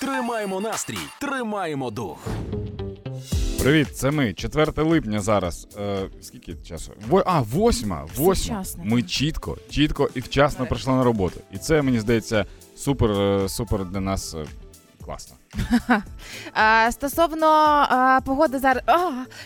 Тримаємо настрій, тримаємо дух. Привіт, це ми. 4 липня зараз. Е, скільки часу? Во, а, восьма. Восьма. вчасно. Ми чітко, чітко і вчасно прийшли на роботу. І це, мені здається, супер, е, супер для нас е, класно. Стосовно а, погоди зараз.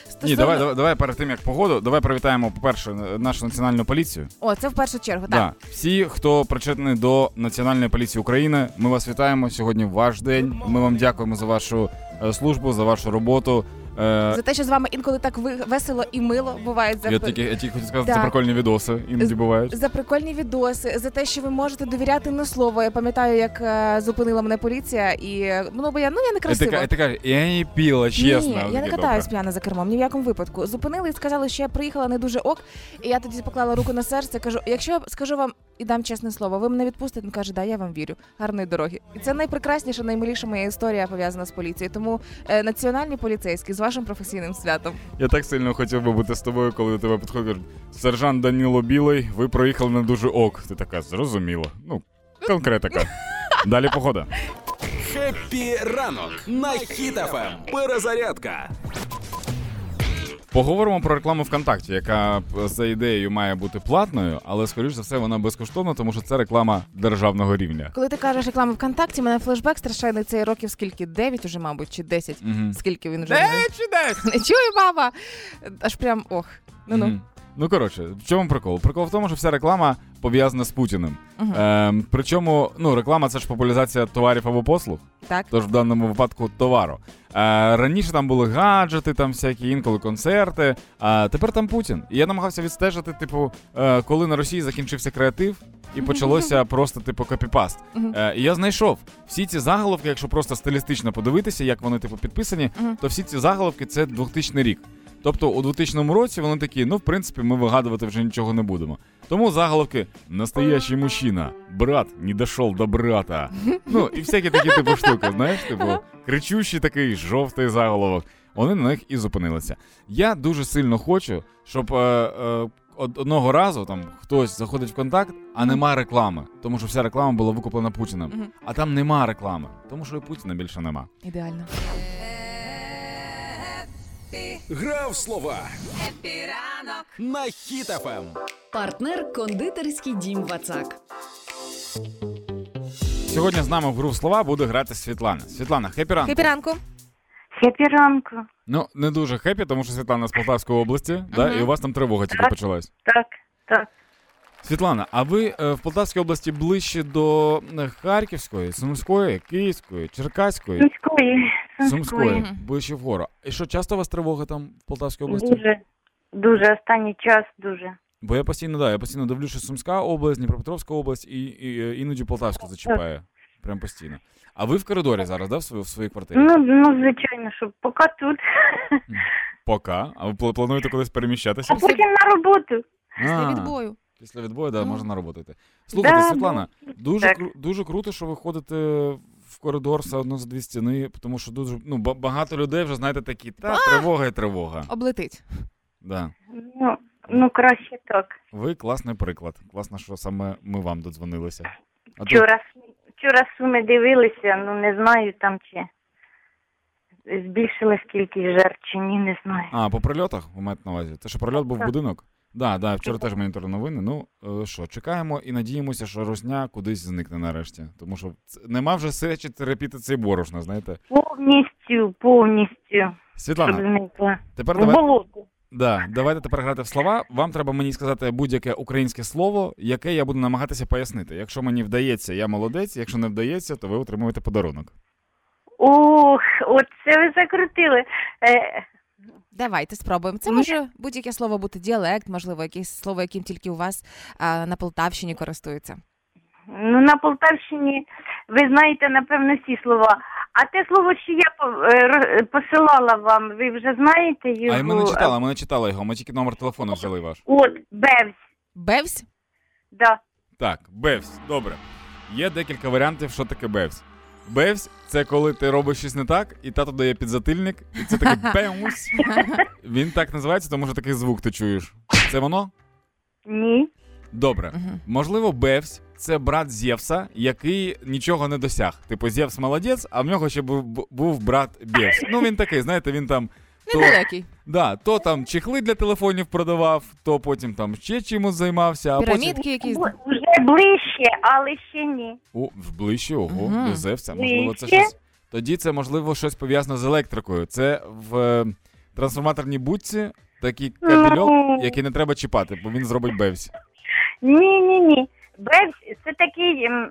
Стосовно... Ні, давай, давай, давай перед тим як погоду, давай привітаємо, по-перше, нашу національну поліцію. О, це в першу чергу, так. Да. Всі, хто причетний до Національної поліції України, ми вас вітаємо. Сьогодні ваш день. Ми вам дякуємо за вашу е, службу, за вашу роботу. Е, За те, що з вами інколи так весело і мило бувають за я тільки, я тільки хотів сказати, Да. це прикольні відоси, іноді бувають. за прикольні відоси, за те, що ви можете довіряти на слово. Я пам'ятаю, як е, зупинила мене поліція, і ну бо я ну я не така, і така, я не піла, чесно. Ні, я не катаюсь п'яна за кермом, ні в якому випадку. Зупинили і сказали, що я приїхала не дуже ок. І я тоді поклала руку на серце. Кажу: якщо я скажу вам і дам чесне слово, ви мене відпустите. Він каже, да, я вам вірю. Гарної дороги. І це найпрекрасніша, наймиліша моя історія пов'язана з поліцією. Тому е, національні поліцейські з вашим професійним святом. Я так сильно хотів би бути з тобою, коли до тебе підходить. кажуть, Сержант Даніло Білий, ви проїхали не дуже ok. Ти така, зрозуміло. Ну, конкретика. Далі погода. Хеппі ранок на Хіт FM. Перезарядка. Поговоримо про рекламу ВКонтакті, яка е, за ідеєю має бути платною, але скоріш за все вона безкоштовна, тому що це реклама державного рівня. Коли ти кажеш реклама ВКонтакті, мене флешбек страшенний цей років скільки? 9 уже, мабуть, чи 10. Угу. Скільки він вже Де не- чи десь? не чую, баба. Аж прям ох. Ну ну. Мгм. Ну коротше, в чому прикол? Прикол в тому, що вся реклама пов'язана з Путіним. Мгм. Ем, причому, ну, реклама це ж популяризація товарів або послуг, Так. тож в даному випадку товару. Е, раніше там були гаджети, там всякі інколи концерти, а тепер там Путін. І я намагався відстежити, типу, е, коли на Росії закінчився креатив. І почалося просто типу копіпаст. Е, і я знайшов всі ці заголовки, якщо просто стилістично подивитися, як вони типу підписані, то всі ці заголовки це 2000 рік. Тобто у 2000 році вони такі, ну в принципі, ми вигадувати вже нічого не будемо. Тому заголовки настоящий мужчина, брат не дошов до брата. Ну і всякі такі типу штуки, знаєш, типу, кричущий такий жовтий заголовок. Вони на них і зупинилися. Я дуже сильно хочу, щоб е, е, одного разу там хтось заходить в контакт, а нема реклами, тому що вся реклама була викуплена Путіним. А там нема реклами, тому що і Путіна більше нема. Ідеально. Гра в слова на Хіт FM. Партнер кондитерський дім Вацак. Сьогодні з нами в гру в слова буде грати Світлана. Світлана, хепі ранку. Хепі ранку. Хепі ранку. Ну не дуже хепі, тому що Світлана з Полтавської області, да, і у вас там тривога тільки Так. почалась. Так, так. Світлана, а ви е, в Полтавській області ближче до е, Харківської, Сумської, Київської, Черкаської, Сумської. Сумської, ближче вгору. І що часто у вас тривога там в Полтавській області? Дуже, дуже останній час дуже. Бо я постійно да, я постійно дивлюся, що Сумська область, Дніпропетровська область і, і іноді Полтавська зачіпає. Прям постійно. А ви в коридорі зараз, да, в своїй, в своїй квартирі? Ну, ну, звичайно, що поки тут, Пока. А ви плануєте кудись переміщатися? а потім на роботу. Після відбою. Після відбою, да, Ну. можна на роботу йти. Слухайте, Да, Світлана, дуже, кру- дуже круто, що ви ходите коридор все одно за дві стіни, тому що дуже ну, ба- багато людей вже, знаєте, такі, та тривога і тривога. Облетить. Да. Ну, ну краще так. Ви класний приклад. Класно, що саме ми вам додзвонилися. А Вчора, вчора суми дивилися, ну не знаю там чи збільшилась кількість жертв чи ні, не знаю. А, по прильотах ви маєте на увазі? Те, що прильот був в Так. будинок? Да, да, вчора теж моніторили новини. Ну е, що, чекаємо і надіємося, що Русня кудись зникне нарешті. Тому що нема вже сечі терпіти цей борошна, знаєте. Повністю, повністю. Світлана, тепер давай, да, давайте тепер грати в слова. Вам треба мені сказати будь-яке українське слово, яке я буду намагатися пояснити. Якщо мені вдається, я молодець. Якщо не вдається, то ви отримуєте подарунок. Ух, оце ви закрутили. Е, Давайте спробуємо. Це може будь-яке слово бути діалект, можливо, якесь слово, яким тільки у вас а, на Полтавщині користуються. Ну, на Полтавщині ви знаєте, напевно, всі слова. А те слово, що я по- е, посилала вам, ви вже знаєте його? А ми не читали, ми не читали його. Ми тільки номер телефону взяли ваш. От, Бевсь, Бевсь? да. Так, бевсь, добре. Є декілька варіантів, що таке бевсь. Бевсь це коли ти робиш щось не так, і тато дає підзатильник, і це такий бевсь. Він так називається, тому що такий звук ти чуєш. Це воно? Ні. Добре. Можливо, бевсь це брат Зевса, який нічого не досяг. Типу, Зевс молодець, а в нього ще був, був брат Бевс. Ну він такий, знаєте, він там. То, Недалекий. да, то там чехли для телефонів продавав, то потім там ще чимось займався, а потім. Якісь. Бу- Вже ближче, але ще ні. О, ближче, ого, Мгм. до Можливо, це Ближче. щось. Тоді це можливо щось пов'язано з електрикою. Це в е, трансформаторній будці такий кабельок, який не треба чіпати, бо він зробить бевсь. Ні, ні, ні. Бевс це такий. м, м,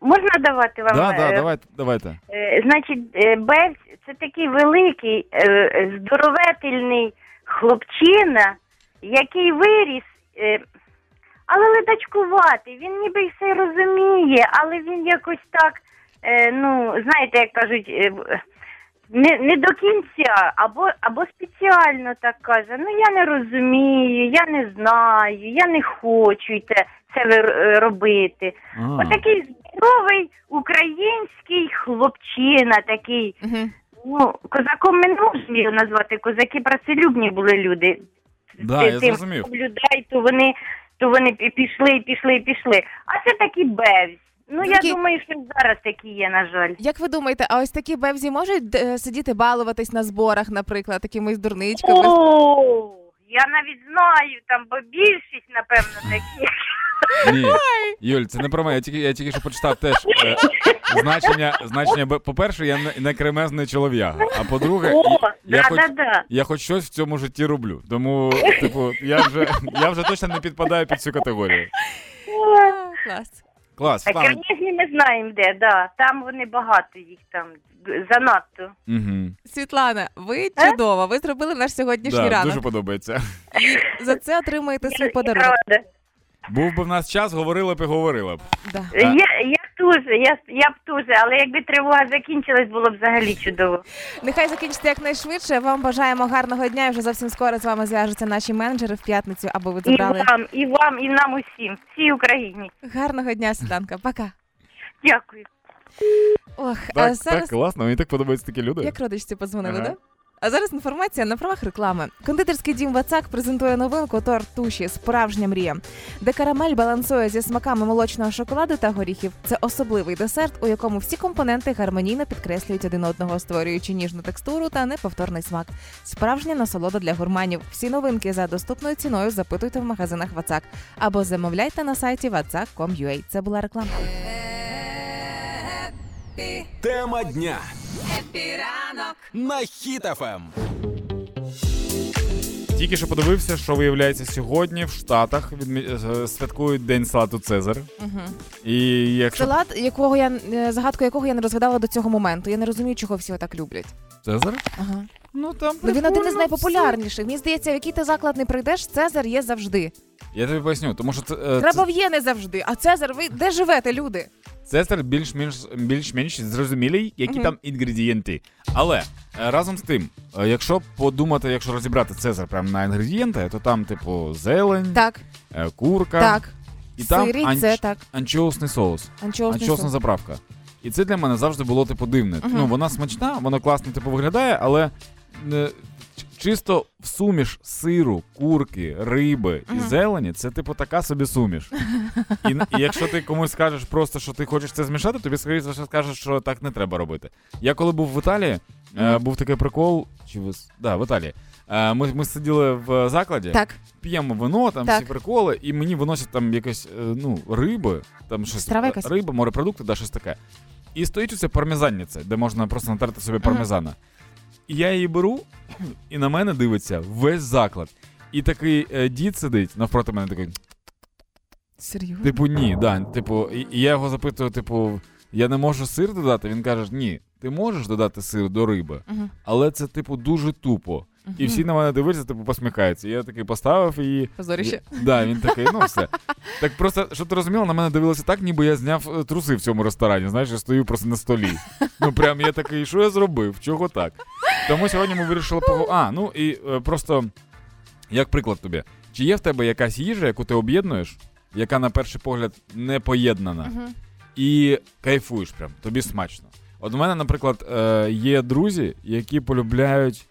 Можна давати вам? Да, да, е, давайте, давайте. Е, Значить, Бельц це такий великий, е, здоровительний хлопчина, який виріс, е, але ледачкуватий. Він ніби й все розуміє, але він якось так, е, ну, знаєте, як кажуть, е, не, не до кінця, або, або спеціально так каже. Ну я не розумію, я не знаю, я не хочу це, е, робити. А, Отакий здоровий український хлопчина, такий. Угу. Ну, козаком ми не можемо його назвати. Козаки працелюбні були люди. Да, Ти- я тим, зрозумів. людей, то вони, то вони пішли, і пішли, і пішли. А це такий бевсь. Ну, я думаю, що зараз такі є, на жаль. Як ви думаєте, а ось такі бевзі можуть е, сидіти балуватись на зборах, наприклад, такими дурничками? О, я навіть знаю, там, бо більшість, напевно, такі. Ні, Юль, це не про мене. Я тільки, я тільки що почитав теж е, значення, значення. Б- По-перше, я не, не кремезний чолов'яга. А по-друге, О, я, я, да, хоч, да, да. я хоч щось в цьому житті роблю. Тому, типу, я вже, я вже точно не підпадаю під цю категорію. Клас. Клас, А Світлана. Чернігів ми знаємо де, да. Там вони багато їх там, занадто. Угу. Світлана, ви А? чудова. Ви зробили наш сьогоднішній Да, ранок. дуже подобається. І за це отримаєте свій подарунок. Правда. Був би в нас час, говорила б і говорила б. Да. Я, я дуже, я, я б дуже, але якби тривога закінчилась, було б взагалі чудово. Нехай закінчите якнайшвидше. Вам бажаємо гарного дня. І вже зовсім скоро з вами зв'яжуться наші менеджери в п'ятницю, аби ви І забрали вам, і вам, і нам усім, всій Україні. гарного дня, Світланка. Пока. Дякую. Ох, а Так, зараз так класно, мені так подобаються такі люди. як родичці подзвонили, Ага. да? А зараз інформація на правах реклами. Кондитерський дім Вацак презентує новинку торт туші Справжня мрія, де карамель балансує зі смаками молочного шоколаду та горіхів. Це особливий десерт, у якому всі компоненти гармонійно підкреслюють один одного, створюючи ніжну текстуру та неповторний смак. Справжня насолода для гурманів. Всі новинки за доступною ціною запитуйте в магазинах Вацак або замовляйте на сайті vatsak.com.ua. Це була реклама. Тема дня. Хеппі ранок на Хіт FM. Тільки що подивився, що виявляється сьогодні в Штатах відмі- е, святкують День салату Цезар. Угу. І якщо Салат, якого я е, загадку якого я не розгадала до цього моменту. Я не розумію, чого всі так люблять. Цезар? Ага. Ну там Ну, він один із найпопулярніших. Мені здається, в який ти заклад не прийдеш, Цезар є завжди. Я тобі поясню, тому що це, е, Треба є не завжди. А Цезар, ви де живете, люди? Цезар більш-менш більш-менш зрозумілий, які Мгм. там інгредієнти. Але е, разом з тим, е, якщо подумати, якщо розібрати Цезар прямо на інгредієнти, то там, типу, зелень, Так, е, курка так. і там Сирий, анч- це так. анчоусний соус. Анчоусний Анчоусна соус. заправка. І це для мене завжди було типу дивне. Мгм. Ну, вона смачна, вона класно типу виглядає, але чисто в суміш сиру, курки, риби і Мгм. зелені, це типу така собі суміш. І, і якщо ти комусь скажеш просто, що ти хочеш це змішати, тобі скоріше за все скажуть, що так не треба робити. Я коли був в Італії, е, був такий прикол, чи ви с- да, в Італії. Е, Ми, ми сиділи в закладі, Так, п'ємо вино, там Так. всі приколи, і мені виносять там якась е, ну, риби, там щось Страва якась? риба, морепродукти, да, щось таке. І стоїть оце пармезанниця, де можна просто натерти собі пармезана. І я її беру, і на мене дивиться весь заклад. І такий е, дід сидить навпроти мене такий. серйозно. Типу, ні, да. Типу, і, і я його запитую, типу, я не можу сир додати. Він каже: ні, ти можеш додати сир до риби, Мгм. але це, типу, дуже тупо. І всі на мене дивляться, типу, посміхаються. І я такий поставив її. Позоріще. Да, він такий, ну все. Так просто, щоб ти розуміла, на мене дивилося так, ніби я зняв е, труси в цьому ресторані. Знаєш, я стою просто на столі. Ну прям я такий, що я зробив? Чого так? Тому сьогодні ми вирішили поговорити. А, ну і е, просто як приклад тобі. Чи є в тебе якась їжа, яку ти об'єднуєш, яка на перший погляд не поєднана, і кайфуєш прям, тобі смачно. От у мене, наприклад, е, є друзі, які полюбляють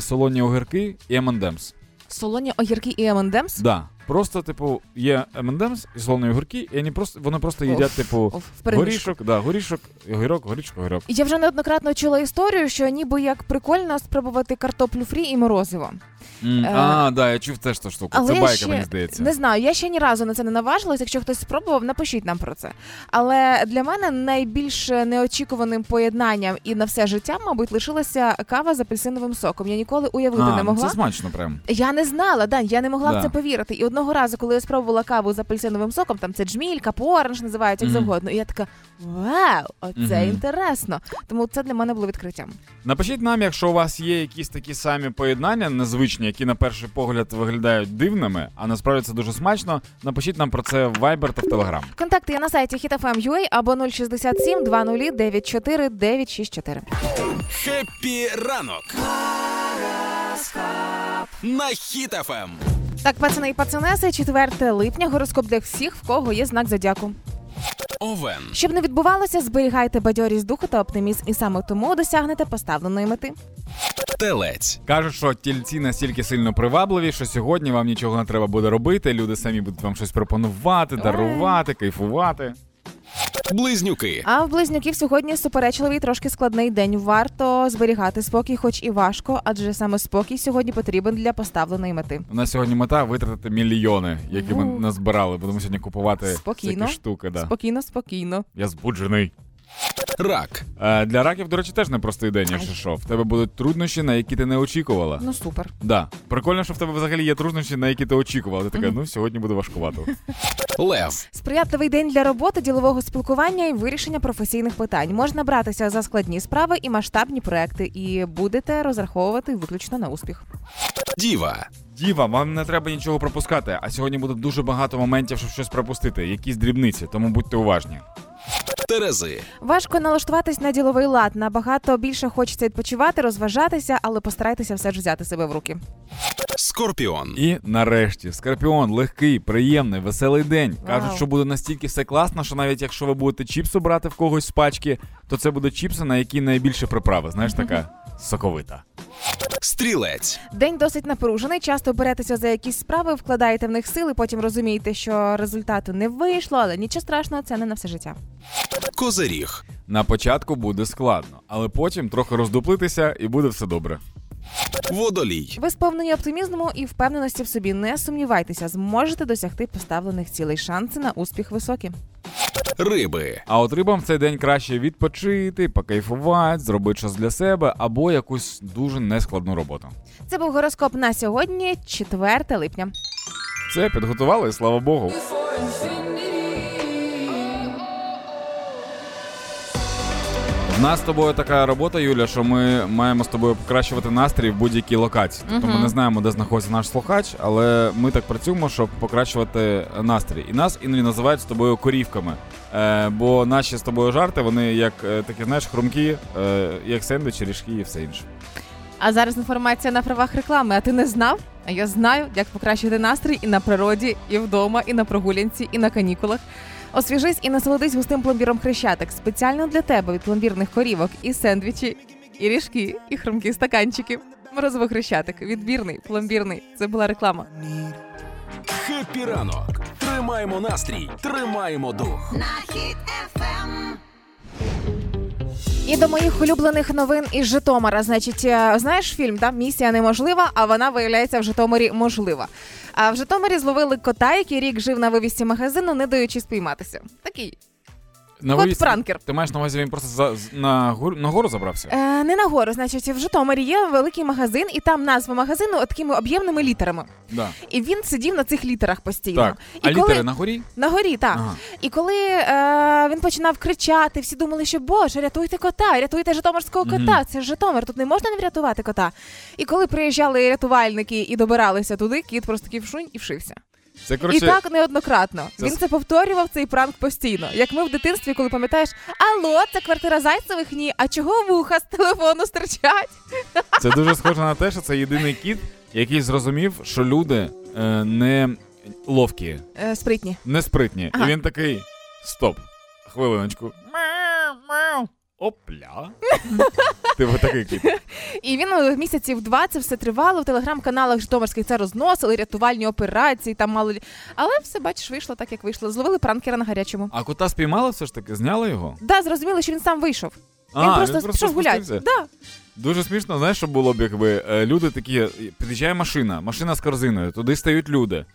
солоні огірки і M&M's. Солоні огірки і M&M's? Да. Просто, типу, є M&M's і солоні огірки, і вони просто вони просто їдять, Оф, типу, Оф, горішок, да, горішок, огірок, горішок, огірок. Я вже неоднократно чула історію, що ніби як прикольно спробувати картоплю фрі і морозиво. М, Е, А, да, я чув теж ту штуку. Але Це байка, ще мені здається. Не знаю, я ще ні разу на це не наважилась. Якщо хтось спробував, напишіть нам про це. Але для мене найбільш неочікуваним поєднанням і на все життя, мабуть, лишилася кава з апельсиновим соком. Я ніколи уявити а, не ну могла. Це смачно прям. Я не знала, Дань, я не могла Да. в це повірити. І одного разу, коли я спробувала каву з апельсиновим соком, там це джмілька, поранж називають як Мгм. завгодно. І я така вау, оце Мгм. інтересно. Тому це для мене було відкриттям. Напишіть нам, якщо у вас є якісь такі самі поєднання незвичні, які на перший погляд виглядають дивними, а насправді це дуже смачно. Напишіть нам про це в Viber та в Telegram. Контакти є на сайті hitfm.ua або 067 20 94 964. Хеппі ранок. На Хіт FM. Так, пацани і пацанеси, 4 липня, гороскоп для всіх, в кого є знак зодіаку. Овен. Щоб не відбувалося, зберігайте бадьорість духу та оптимізм, і саме тому досягнете поставленої мети. Телець. Кажуть, що тільці настільки сильно привабливі, що сьогодні вам нічого не треба буде робити. Люди самі будуть вам щось пропонувати, дарувати, кайфувати. Близнюки. А в близнюків сьогодні суперечливий трошки складний день. Варто зберігати спокій, хоч і важко, адже саме спокій сьогодні потрібен для поставленої мети. У нас сьогодні мета витратити мільйони, які ми Ну. назбирали. Будемо сьогодні купувати Спокійно. всякі штуки. Да. Спокійно, спокійно. Я збуджений. Рак. Е, для раків, до речі, теж непростий день, якщо що. В тебе будуть труднощі, на які ти не очікувала. Ну супер. Да. Прикольно, що в тебе взагалі є труднощі, на які ти очікувала. Ти така, ну сьогодні буде важкувато. Лев. Сприятливий день для роботи, ділового спілкування і вирішення професійних питань. Можна братися за складні справи і масштабні проекти, і будете розраховувати виключно на успіх. Діва. Діва, вам не треба нічого пропускати, а сьогодні буде дуже багато моментів, щоб щось пропустити, якісь дрібниці, тому будьте уважні. Терези. Важко налаштуватись на діловий лад. Набагато більше хочеться відпочивати, розважатися, але постарайтеся все ж взяти себе в руки. Скорпіон. І нарешті, Скорпіон, легкий, приємний, веселий день. Кажуть, що буде настільки все класно, що навіть якщо ви будете чіпсу брати в когось з пачки, то це буде чіпси, на які найбільше приправи. Знаєш, така соковита. Стрілець. День досить напружений. Часто беретеся за якісь справи, вкладаєте в них сили, потім розумієте, що результату не вийшло, але нічого страшного, це не на все життя. Козиріг. На початку буде складно, але потім трохи роздуплитися і буде все добре. Водолій. Ви сповнені оптимізму і впевненості в собі. Не сумнівайтеся, зможете досягти поставлених цілей. Шанси на успіх високі. Риби. А от рибам в цей день краще відпочити, покайфувати, зробити щось для себе або якусь дуже нескладну роботу. Це був гороскоп на сьогодні, 4 липня. Це підготували, слава Богу. В нас з тобою така робота, Юля, що ми маємо з тобою покращувати настрій в будь-якій локації. Тобто ми не знаємо, де знаходиться наш слухач, але ми так працюємо, щоб покращувати настрій. І нас іноді називають з тобою корівками. Е, бо наші з тобою жарти, вони як е, такі, знаєш, хрумкі, е, як сендвічі, ріжки і все інше. А зараз інформація на правах реклами. А ти не знав? А я знаю, як покращити настрій і на природі, і вдома, і на прогулянці, і на канікулах. Освіжись і насолодись густим пломбіром хрещатик. Спеціально для тебе від пломбірних корівок і сендвічі, і ріжки, і хрумкі стаканчики. Морозовий хрещатик, відбірний, пломбірний. Це була реклама. Хеппі ранок. Тримаємо настрій, тримаємо дух. І до моїх улюблених новин із Житомира. Значить, е, знаєш фільм, да? місія неможлива, а вона виявляється в Житомирі можлива. А в Житомирі зловили кота, який рік жив на вивісці магазину, не даючи спійматися. Такий кот вивісці- пранкер. Ти маєш на увазі, він просто за, з- на, гору, на гору забрався? Е, не на гору, значить, в Житомирі є великий магазин, і там назва магазину от такими об'ємними літерами. Да. І він сидів на цих літерах постійно. Так. І А коли... літери на горі? На горі, так. Ага. І коли е, він починав кричати, всі думали, що Боже, рятуйте кота, рятуйте житомирського кота. Мгм. Це ж Житомир, тут не можна не врятувати кота. І коли приїжджали рятувальники і добиралися туди, кіт просто такий вшунь і вшився. Це коротше. І так неоднократно. Це Він це повторював цей пранк постійно. Як ми в дитинстві, коли пам'ятаєш, алло, це квартира Зайцевих? Ні, а чого вуха з телефону стирчать? Це дуже схоже на те, що це єдиний кіт, який зрозумів, що люди е, не ловкі, Е, спритні. не спритні. Ага. І він такий: стоп, хвилиночку. Опля. Типу такий кіт. І він е, місяців два це все тривало. В телеграм-каналах Житомирських це розносили, рятувальні операції, там мало. Але все, бачиш, вийшло так, як вийшло. Зловили пранкера на гарячому. А кота спіймали все ж таки, зняли його? Да, зрозуміло, що він сам вийшов. Він А, просто пішов гуляти. Да. Дуже смішно, знаєш, що було б, якби е, люди такі, під'їжджає машина, машина з корзиною, туди стають люди, е,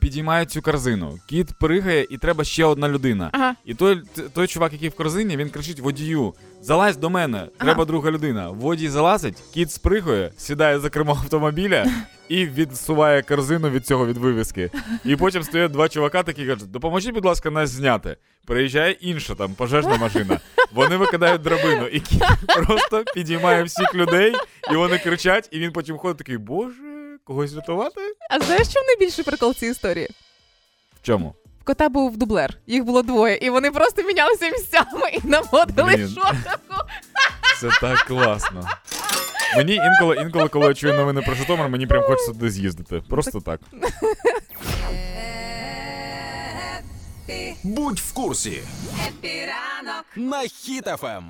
підіймають цю корзину, кіт пригає, і треба ще одна людина. Ага. І той, той чувак, який в корзині, він кричить водію: залазь до мене, треба друга людина. Водій залазить, кіт спригує, сідає за кермо автомобіля і відсуває корзину від цього від вивіски. І потім стоять два чувака, такі кажуть: допоможіть, будь ласка, нас зняти. Приїжджає інша там пожежна машина. Вони викидають драбину, і кіт просто підіймає всіх людей, і вони кричать, і він потім ходить такий, боже, когось рятувати? А знаєш, що найбільший прикол цієї історії? В чому? В кота був дублер, їх було двоє, і вони просто мінялися місцями і наводили Блін. шоку. Це так класно. Мені інколи, інколи, коли я чую новини про Житомир, мені прям хочеться туди з'їздити. Просто так. Будь в курсі. На Хіт FM.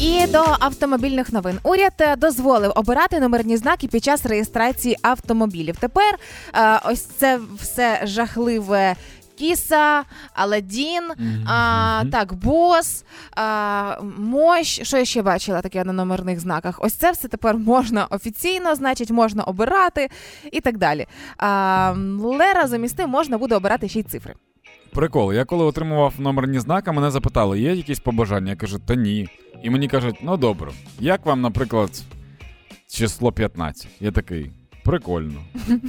І до автомобільних новин. Уряд е, дозволив обирати номерні знаки під час реєстрації автомобілів. Тепер е, ось це все жахливе. Кіса, Аладдін, а, так, бос, а, мощ. Що я ще бачила таке на номерних знаках? Ось це все тепер можна офіційно, значить, можна обирати і так далі. А, але разом із тим можна буде обирати ще й цифри. Прикол, я коли отримував номерні знаки, мене запитали, є якісь побажання? Я кажу, та ні. І мені кажуть, ну добре, як вам, наприклад, число 15? Я такий. Прикольно.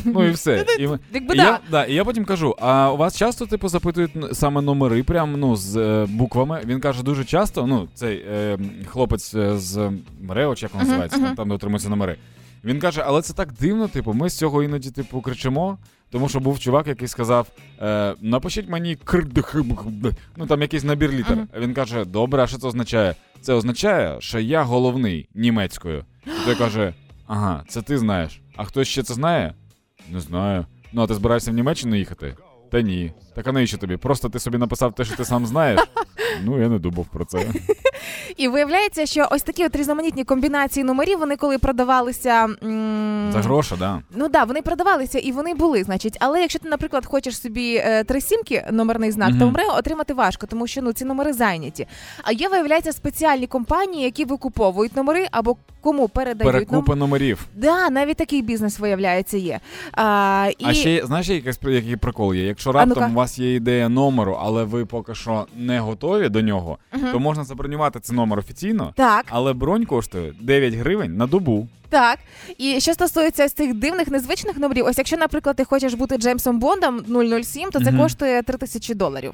Ну і все. І, Якби і да. я, да, і я потім кажу: а у вас часто, типу, запитують саме номери, прям ну, з е, буквами. Він каже, дуже часто, ну, цей е, хлопець е, з МРЕО, чи як він називається, там, там де отримуються номери. Він каже, але це так дивно, типу, ми з цього іноді, типу, кричимо. Тому що був чувак, який сказав: е, напишіть мені крдхбхб», ну там якийсь набір літер. Мгм. А він каже: Добре, а що це означає? Це означає, що я головний німецькою. І той каже: Ага, це ти знаєш. А хтось ще це знає? Не знаю. Ну, а ти збираєшся в Німеччину їхати? Та ні. Так а навіщо тобі? Просто ти собі написав те, що ти сам знаєш. Ну, я не думав про це. І виявляється, що ось такі от різноманітні комбінації номерів, вони коли продавалися. м, За гроші, да. Ну да, вони продавалися і вони були, значить. Але якщо ти, наприклад, хочеш собі е, три сімки номерний знак, Мгм. то отримати важко, тому що ну ці номери зайняті. А є, виявляється, спеціальні компанії, які викуповують номери або кому передають Перекупи номерів. Да, навіть такий бізнес виявляється є. А, і... А ще знаєш, якийсь який прикол є? Якщо раптом у вас є ідея номеру, але ви поки що не готові до нього, Мгм. то можна забронювати цей номер офіційно, Так, але бронь коштує 9 гривень на добу. Так. І що стосується цих дивних, незвичних номерів, ось якщо, наприклад, ти хочеш бути Джеймсом Бондом 007, то це Мгм. коштує 3 тисячі доларів.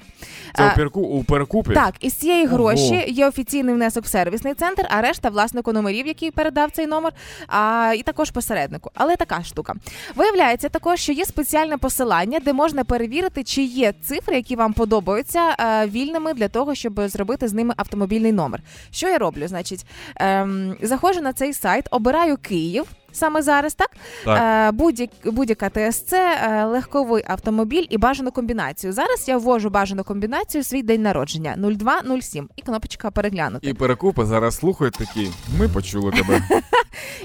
Це А, у, перку, у перекупі. Так, із цієї Ого. гроші є офіційний внесок в сервісний центр, а решта власнику номерів, який передав цей номер, а, і також посереднику. Але така штука. Виявляється також, що є спеціальне посилання, де можна перевірити, чи є цифри, які вам подобаються е, вільними для того, щоб зробити з ними автомобільний номер. Що я роблю? Значить, ем, заходжу на цей сайт, обираю Київ. Саме зараз, так? Так. Е, будь-як, будь-яка ТСЦ, е, легковий автомобіль і бажану комбінацію. Зараз я ввожу бажану комбінацію свій день народження 0207 і кнопочка переглянути. І перекупи зараз слухають такі. Ми почули тебе.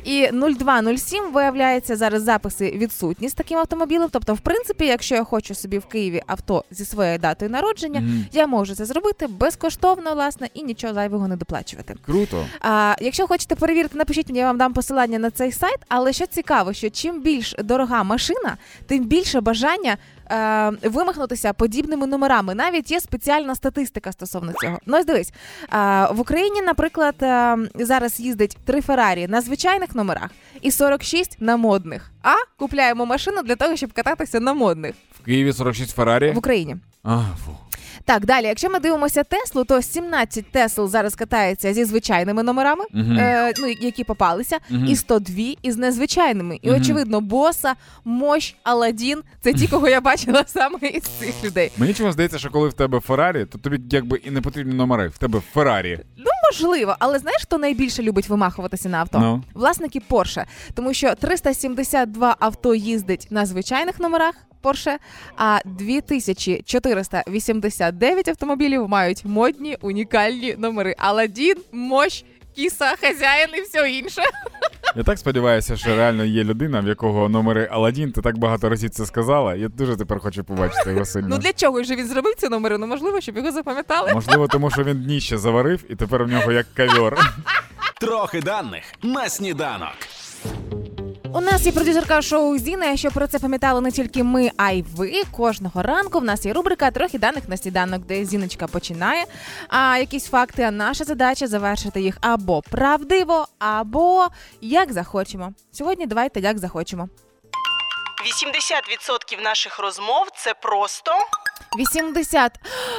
І 0207 виявляється зараз записи відсутні з таким автомобілем. Тобто, в принципі, якщо я хочу собі в Києві авто зі своєю датою народження, Мгм. я можу це зробити безкоштовно, власне, і нічого зайвого не доплачувати. Круто. А, якщо хочете перевірити, напишіть мені, я вам дам посилання на цей сайт. Але що цікаво, що чим більш дорога машина, тим більше бажання е, вимахнутися подібними номерами. Навіть є спеціальна статистика стосовно цього. Ну ось дивись, е, в Україні, наприклад, е, зараз їздить три Феррарі на звичайних номерах і 46 на модних. А купляємо машину для того, щоб кататися на модних В Києві 46 Феррарі. в Україні. А, фу. Так, далі, якщо ми дивимося Теслу, то 17 Тесл зараз катається зі звичайними номерами, Мгм. е, ну, які попалися, Мгм. і 102 із незвичайними. І Мгм. очевидно, боса, мощ, Аладдін це ті, кого я бачила саме із цих людей. Мені чому здається, що коли в тебе Феррарі, то тобі якби і не потрібні номери. В тебе Феррарі. Ну, можливо, але знаєш, хто найбільше любить вимахуватися на авто? Ну. Власники Порше, Тому що 372 авто їздить на звичайних номерах Порше, а 2489 автомобілів мають модні унікальні номери. Аладдін, мощ, кіса, хазяїн і все інше. Я так сподіваюся, що реально є людина, в якого номери Аладдін, ти так багато разів це сказала. Я дуже тепер хочу побачити його сильно. Ну для чого ж він зробив ці номери? Ну можливо, щоб його запам'ятали. Можливо, тому що він дніще заварив, і тепер у нього як ковер. Трохи даних на сніданок. У нас є продюсерка шоу Зіна. Щоб про це пам'ятали не тільки ми, а й ви. Кожного ранку в нас є рубрика Трохи даних на сніданок, де Зіночка починає а, якісь факти. А наша задача завершити їх або правдиво, або як захочемо. Сьогодні давайте як захочемо. 80% наших розмов це просто 80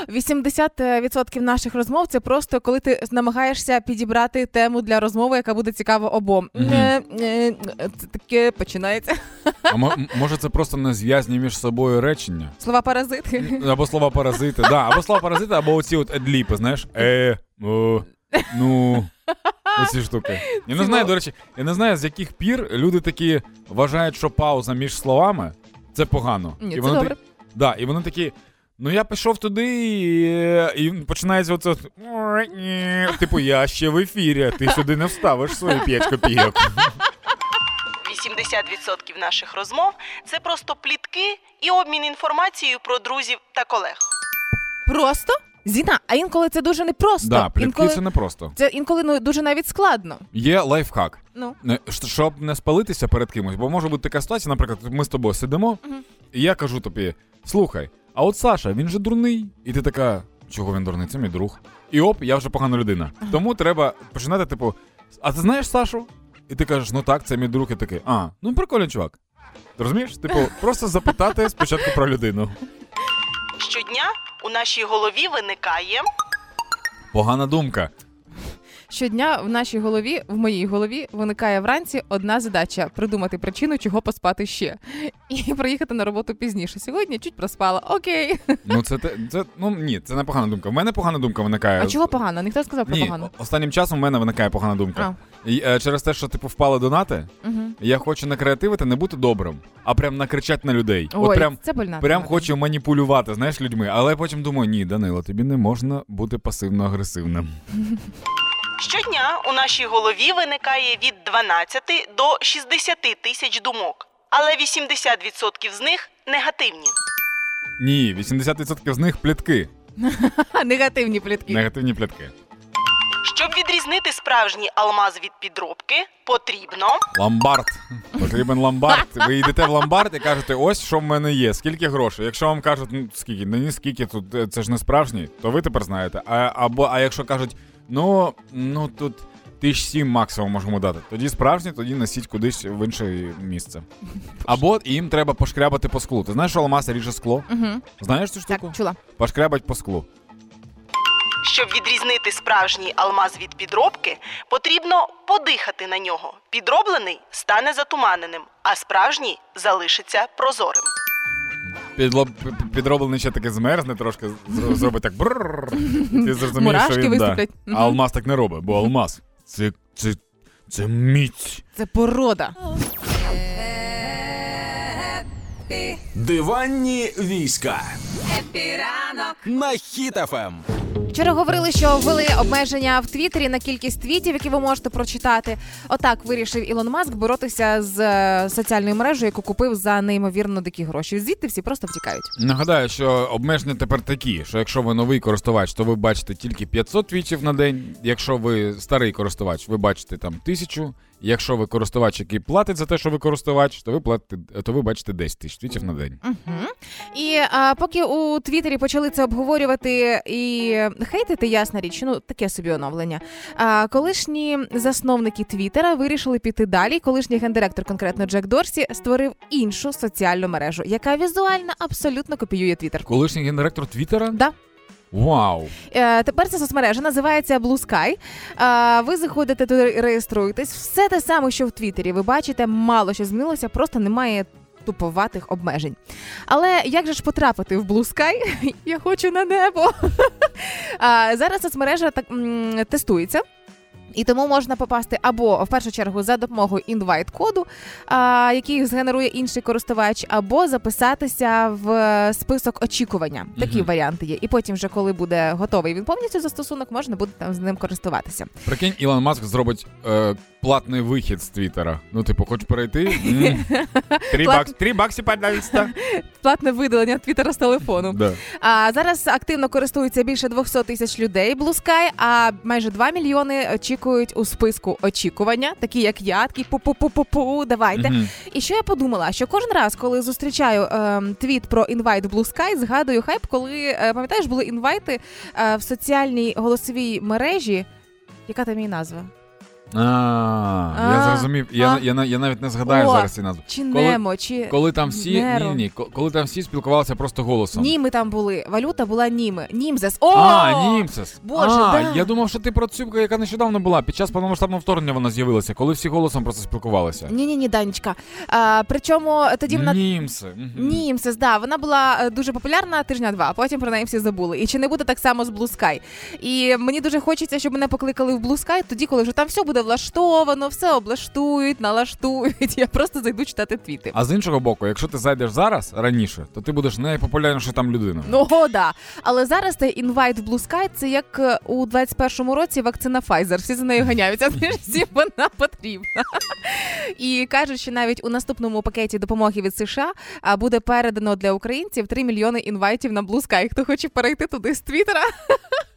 80% наших розмов це просто коли ти намагаєшся підібрати тему для розмови, яка буде цікава обом. Е, е, Це таке починається. А може це просто незв'язні між собою речення? Слова паразити. Або слова паразити, да, або слова паразити, або оці от едліпи, знаєш. Е, о, ну. Оці штуки. Я не знаю, до речі, я не знаю, з яких пір люди такі вважають, що пауза між словами це погано. Ні, це добре. да, і вони такі. Ну я пішов туди, і, і починається оце. Типу, я ще в ефірі, ти сюди не вставиш свої 5 копійок. 80% наших розмов це просто плітки і обмін інформацією про друзів та колег. Просто? Зіна, а інколи це дуже непросто. Да, плітки інколи... це непросто. Це інколи ну, дуже навіть складно. Є лайфхак. Ну. Щоб не спалитися перед кимось, бо може бути така ситуація, наприклад, ми з тобою сидимо, і я кажу тобі: слухай, а от Саша, він же дурний. І ти така, чого він дурний? Це мій друг. І оп, я вже погана людина. Тому треба починати, типу, а ти знаєш Сашу? І ти кажеш, ну так, це мій друг, і такий, а, ну прикольний чувак. Ти розумієш? Типу, просто запитати спочатку про людину. Щодня у нашій голові виникає Погана думка. Щодня в нашій голові, в моїй голові, виникає вранці одна задача придумати причину, чого поспати ще. І приїхати на роботу пізніше. Сьогодні чуть проспала. Окей. Ну це те- це ну ні, це не погана думка. В мене погана думка виникає. А чого погано? Ніхто сказав про Ні, погано. останнім часом в мене виникає погана думка. А. І, е, через те, що типу впали донати, Угу. я хочу накреативити, не бути добрим, а прям накричати на людей. Ой, От прям, це больна. прям хочу маніпулювати, знаєш, людьми. Але потім думаю, ні, Данило, тобі не можна бути пасивно-агресивним. щодня у нашій голові виникає від 12 до 60 тисяч думок, але 80% з них негативні. Ні, 80% з них плітки. Негативні плітки. Негативні плітки. Щоб відрізнити справжній алмаз від підробки, потрібно Ломбард. Потрібен ломбард. Ви йдете в ломбард і кажете, ось що в мене є, скільки грошей. Якщо вам кажуть, ну скільки, ну ні скільки тут це ж не справжній, то ви тепер знаєте. А, або, а якщо кажуть, ну, ну тут тисяч сім максимум можемо дати. Тоді справжній, тоді носіть кудись в інше місце. Або їм треба пошкрябати по склу. Ти знаєш, що алмаз ріже скло? Угу. Знаєш цю штуку? Так, чула. Пошкрябать по склу. Щоб відрізнити справжній алмаз від підробки, потрібно подихати на нього. Підроблений стане затуманеним, а справжній залишиться прозорим. Підло... Підроблений ще таке змерзне трошки, зробить так брррр. Ти зрозумієш, Мурашки що він, да. А алмаз так не робить, бо алмаз це, це, це міць. Це порода. Диванні війська. Хеппі ранок На Хіт FM. Вчора говорили, що ввели обмеження в Твіттері на кількість твітів, які ви можете прочитати. Отак вирішив Ілон Маск боротися з е, соціальною мережею, яку купив за неймовірно дикі гроші. Звідти всі просто втікають. Нагадаю, що обмеження тепер такі, що якщо ви новий користувач, то ви бачите тільки 500 твітів на день. Якщо ви старий користувач, ви бачите там 1000. Якщо ви користувач, який платить за те, що ви користувач, то ви платите, то ви бачите 10 тисяч твітів на день. Угу. І а, поки у Твіттері почали це обговорювати і хейтити, ясна річ, ну таке собі оновлення. А, колишні засновники Твіттера вирішили піти далі. Колишній гендиректор, конкретно Джек Дорсі, створив іншу соціальну мережу, яка візуально абсолютно копіює Твіттер. Колишній гендиректор Твіттера? Да. Вау! Е, тепер ця соцмережа називається Blue Sky. Е, ви заходите туди, реєструєтесь. Все те саме, що в Твіттері. Ви бачите, мало що змінилося, просто немає туповатих обмежень. Але як же ж потрапити в Blue Sky? Я хочу на небо. а, Зараз соцмережа так м, тестується. І тому можна попасти або в першу чергу за допомогою інвайт-коду, який згенерує інший користувач, або записатися в список очікування. Такі Мгм. варіанти є. І потім, вже коли буде готовий він повністю застосунок, можна буде там з ним користуватися. Прикинь, Ілон Маск зробить е, платний вихід з Твіттера. Ну, типу, хочеш перейти? Три Плат- бакс- Три бакси, пожалуйста. Платне видалення твіттера з телефону. А зараз активно користуються більше 200 тисяч людей Blue Sky, а майже 2 мільйони очікують у списку очікування, такі як я, такі пу-пу-пу-пу-пу, давайте. Мгм. І що я подумала, що кожен раз, коли зустрічаю ем, твіт про інвайт Blue Sky, згадую хайп, коли е, пам'ятаєш, були інвайти е, в соціальній голосовій мережі. Яка там її назва? А, я зрозумів. Я, а. я, я навіть не згадаю О, зараз ці назви. Чи Коли- Немо, чи Коли там всі Неро. ні, ні, коли там всі спілкувалися просто голосом. Німи там були. Валюта була Німи. Німзес. О! А, Німсес. Боже, а, да. я думав, що ти про цю, яка нещодавно була. Під час повномасштабного вторгнення вона з'явилася, коли всі голосом просто спілкувалися. Ні, ні, ні, Данечка. А, причому тоді вона Німси. мгм. Німсес, да, вона була е, дуже популярна тижня-два, а потім про неї всі забули. І чи не буде так само з Blue Sky? І мені дуже хочеться, щоб мене покликали в Blue Sky, тоді, коли вже там все буде влаштовано, все облаштують, налаштують. Я просто зайду читати твіти. А з іншого боку, якщо ти зайдеш зараз раніше, то ти будеш найпопулярніша там людина. Ну, о, да. Але зараз цей інвайт в Blue Sky це як е, у 21-му році вакцина Pfizer. Всі за нею ганяються. Всім вона потрібна. І кажуть, що навіть у наступному пакеті допомоги від США буде передано для українців 3 мільйони інвайтів на Blue Sky. Хто хоче перейти туди з Твіттера?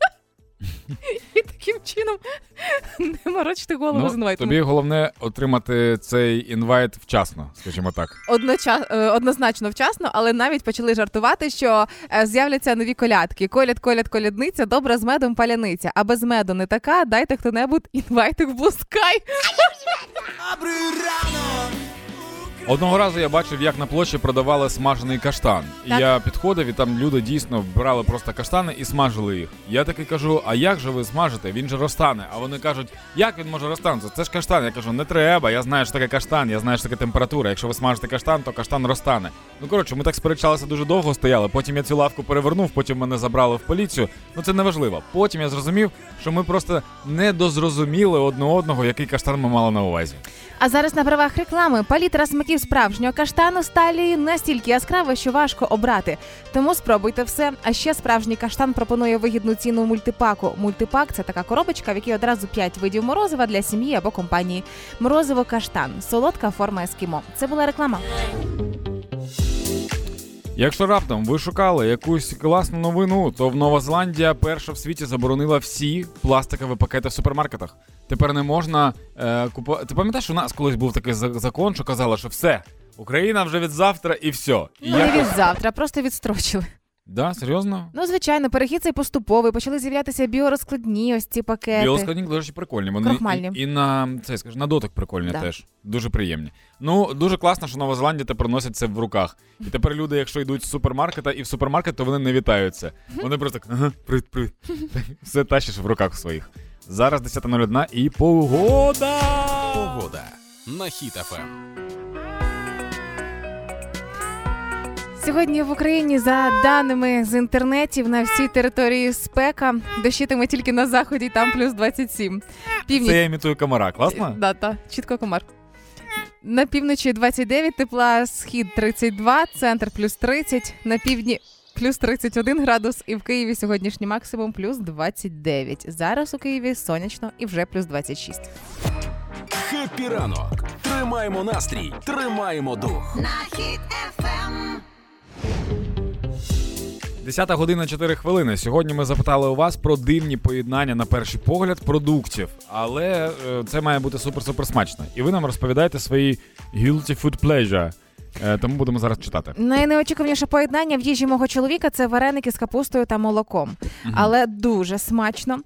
І таким чином не морочити голову з Ну, інвайтами. тобі головне отримати цей інвайт вчасно, скажімо так. Одноча... е, однозначно вчасно, але навіть почали жартувати, що е, з'являться нові колядки. Коляд, коляд, колядниця, добра з медом паляниця. А без меду не така. Дайте хто-небудь інвайтик в блускай. Одного разу я бачив, як на площі продавали смажений каштан. І Так. я підходив, і там люди дійсно брали просто каштани і смажили їх. Я таки кажу: а як же ви смажите? Він же розтане. А вони кажуть, як він може розтанути? Це ж каштан. Я кажу, не треба. Я знаю, що таке каштан, я знаю, що таке температура. Якщо ви смажите каштан, то каштан розтане. Ну коротше, ми так сперечалися дуже довго стояли. Потім я цю лавку перевернув, потім мене забрали в поліцію. Ну це не важливо. Потім я зрозумів, що ми просто не дозрозуміли одне одного, який каштан ми мали на увазі. А зараз на правах реклами палітра смаків справжнього каштану сталі настільки яскрава, що важко обрати. Тому спробуйте все. А ще справжній каштан пропонує вигідну ціну мультипаку. Мультипак це така коробочка, в якій одразу 5 видів морозива для сім'ї або компанії. Морозиво каштан, солодка форма ескімо. Це була реклама. Якщо раптом ви шукали якусь класну новину, то в Нова Зеландія перша в світі заборонила всі пластикові пакети в супермаркетах. Тепер не можна е, купувати. Ти пам'ятаєш, у нас колись був такий закон, що казали, що все, Україна вже від завтра і все. І Не якось... від завтра, просто відстрочили. Да, серйозно? Ну, звичайно, перехід цей поступовий, почали з'являтися біорозкладні ось ці пакети. Білоскладні, до речі, прикольні. Вони Крохмальні. і, і на це скажи, на дотик прикольні Да. теж. Дуже приємні. Ну дуже класно, що Нова Зеландія тепер носять це в руках. І тепер люди, якщо йдуть з супермаркета і в супермаркет, то вони не вітаються. Вони просто так, ага, привіт, привіт. Все тащиш в руках своїх. Зараз 10.01 і погода. Погода на Хіт-ФМ. Сьогодні в Україні, за даними з інтернетів, на всій території спека дощитиме тільки на заході, там плюс 27. Північ Це я імітую комара. Класно? Да, та, чітко комар. На півночі 29 тепла, схід 32, центр плюс 30, на півдні плюс 31 градус, і в Києві сьогоднішній максимум плюс 29. Зараз у Києві сонячно і вже плюс 26. Хеппі ранок. Тримаємо настрій, тримаємо дух. На хід ефем. 10 година 4 хвилини. Сьогодні ми запитали у вас про дивні поєднання на перший погляд продуктів, але е, це має бути супер-супер смачно. І ви нам розповідаєте свої guilty food pleasure. Е, тому будемо зараз читати. Найнеочікуваніше поєднання в їжі мого чоловіка це вареники з капустою та молоком, але дуже смачно.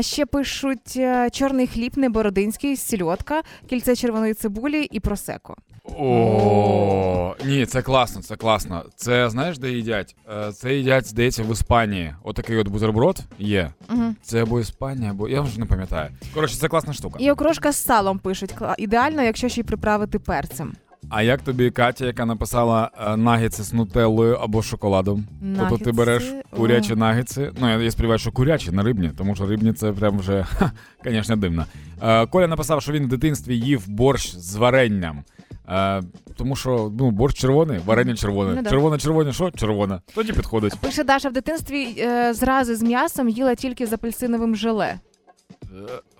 Ще пишуть е, чорний хліб, не бородинський, сільотка, кільце червоної цибулі і просеко. О, ні, це класно, це класно. Це знаєш, де їдять? Е, Це їдять, здається, в Іспанії. Отакий от бутерброд є. Угу. Це або Іспанія, або я вже не пам'ятаю. Коротше, це класна штука. І окрошка з салом пишуть. Кла- Ідеально, якщо ще й приправити перцем. А як тобі Катя, яка написала е, нагетси з нутеллою або шоколадом? Тобто ти Нагетси, береш о. курячі нагетси. Ну, я, я сподіваюся, що курячі на рибні, тому що рибні це прям вже, звісно, дивно. Е, Коля написав, що він в дитинстві їв борщ з варенням. Е, тому що ну, борщ червоний, варення червоне. Ну. Червоне, червоне, що? Червоне. Тоді підходить. Пише Даша в дитинстві е, зрази з м'ясом їла тільки з апельсиновим желе. Е,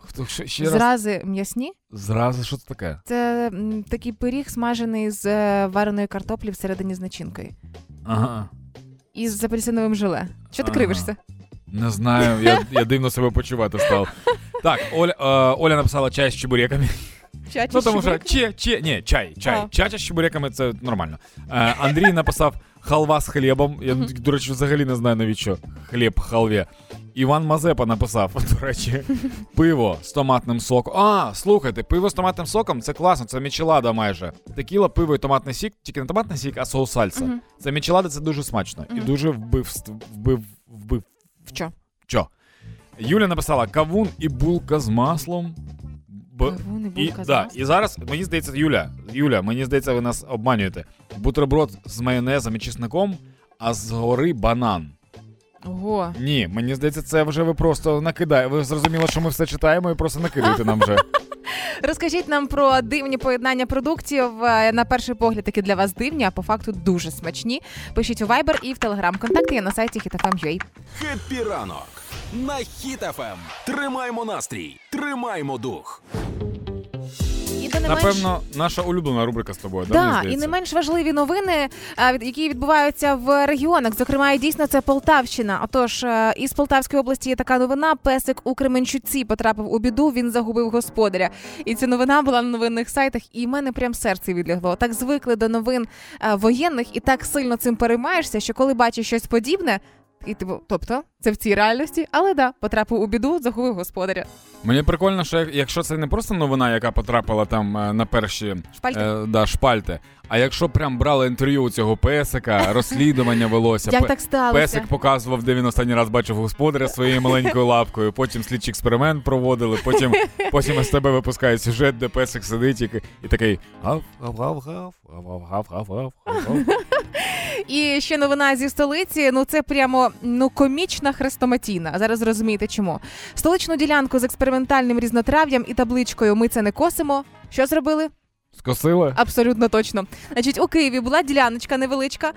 Хто ще, ще раз? Зрази м'ясні Зрази, що це таке? це м, такий пиріг, смажений з е, вареної картоплі всередині з начинкою. Ага. І з апельсиновим желе. Що ти Ага. кривишся? Не знаю, я, я дивно себе почувати став. Так, Оля, е, Оля написала чай з чебуреками. Чачі Ну тому що че, че, ні, чай, чай. А. Чача з чебуреками це нормально. Е, Андрій написав халва з хлібом. Я, до речі, взагалі не знаю навіщо хліб халві. Іван Мазепа написав, до речі, пиво з томатним соком. А, слухайте, пиво з томатним соком це класно, це мічелада майже. Текіла, пиво і томатний сік, тільки не томатний сік, а соус сальса. Мгм. Це мічелада, це дуже смачно. І Мгм. дуже вбивств, вбив, вбив. В що? Що? Юля написала кавун і булка з маслом. Б... І да, і зараз мені здається, Юля, Юля, мені здається, ви нас обманюєте. Бутерброд з майонезом і чесником, а згори банан. Ого. Ні, мені здається, це вже ви просто накидаєте. Ви зрозуміли, що ми все читаємо і просто накидаєте нам вже. Розкажіть нам про дивні поєднання продуктів. Е, На перший погляд такі для вас дивні, а по факту дуже смачні. Пишіть у Viber і в Telegram. Контакти є на сайті hitfm.ua. Хеппі ранок на Хіт-ФМ. Тримаймо настрій, тримаймо дух. І до не. Напевно, наша улюблена рубрика з тобою, да, мені і здається? не менш важливі новини, від- які відбуваються в регіонах. Зокрема, і дійсно це Полтавщина. Отож, е, із Полтавської області є така новина. Песик у Кременчуці потрапив у біду. Він загубив господаря. І ця новина була на новинних сайтах. І в мене прям серце відлягло. Так звикли до новин е, воєнних, і так сильно цим переймаєшся, що коли бачиш щось подібне. І типу, тобто, це в цій реальності, але да, потрапив у біду, загубив господаря. Мені прикольно, що якщо це не просто новина, яка потрапила там е, на перші Шпальти. Е, да, шпальти. А якщо прям брали інтерв'ю у цього песика, розслідування велося. Як так сталося? Песик показував, де він останній раз бачив господаря своєю маленькою лапкою. Потім слідчий експеримент проводили. Потім, потім з тебе випускає сюжет, де песик сидить і, і такий гав, гав, гав, гав, гав, гав, гав, гав, гав. І ще новина зі столиці. Ну це прямо ну комічна хрестоматійна. А зараз розумієте чому. Столичну ділянку з експериментальним різнотрав'ям і табличкою Ми це не косимо. Що зробили? Скосили? Абсолютно точно. Значить, у Києві була діляночка невеличка,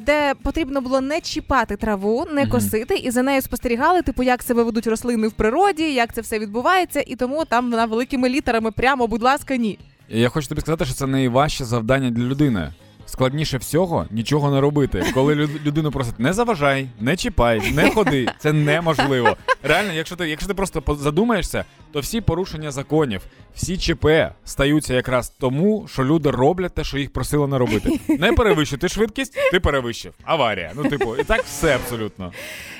де потрібно було не чіпати траву, не косити, і за нею спостерігали, типу, як себе ведуть рослини в природі, як це все відбувається, і тому там вона великими літерами прямо, будь ласка, ні. Я хочу тобі сказати, що це найважче завдання для людини. Складніше всього нічого не робити. Коли люд- людину просять не заважай, не чіпай, не ходи, це неможливо. Реально, якщо ти, якщо ти просто задумаєшся, то всі порушення законів, всі ЧП стаються якраз тому, що люди роблять те, що їх просили не робити. Не перевищити швидкість, ти перевищив. Аварія. Ну, типу, і так все абсолютно.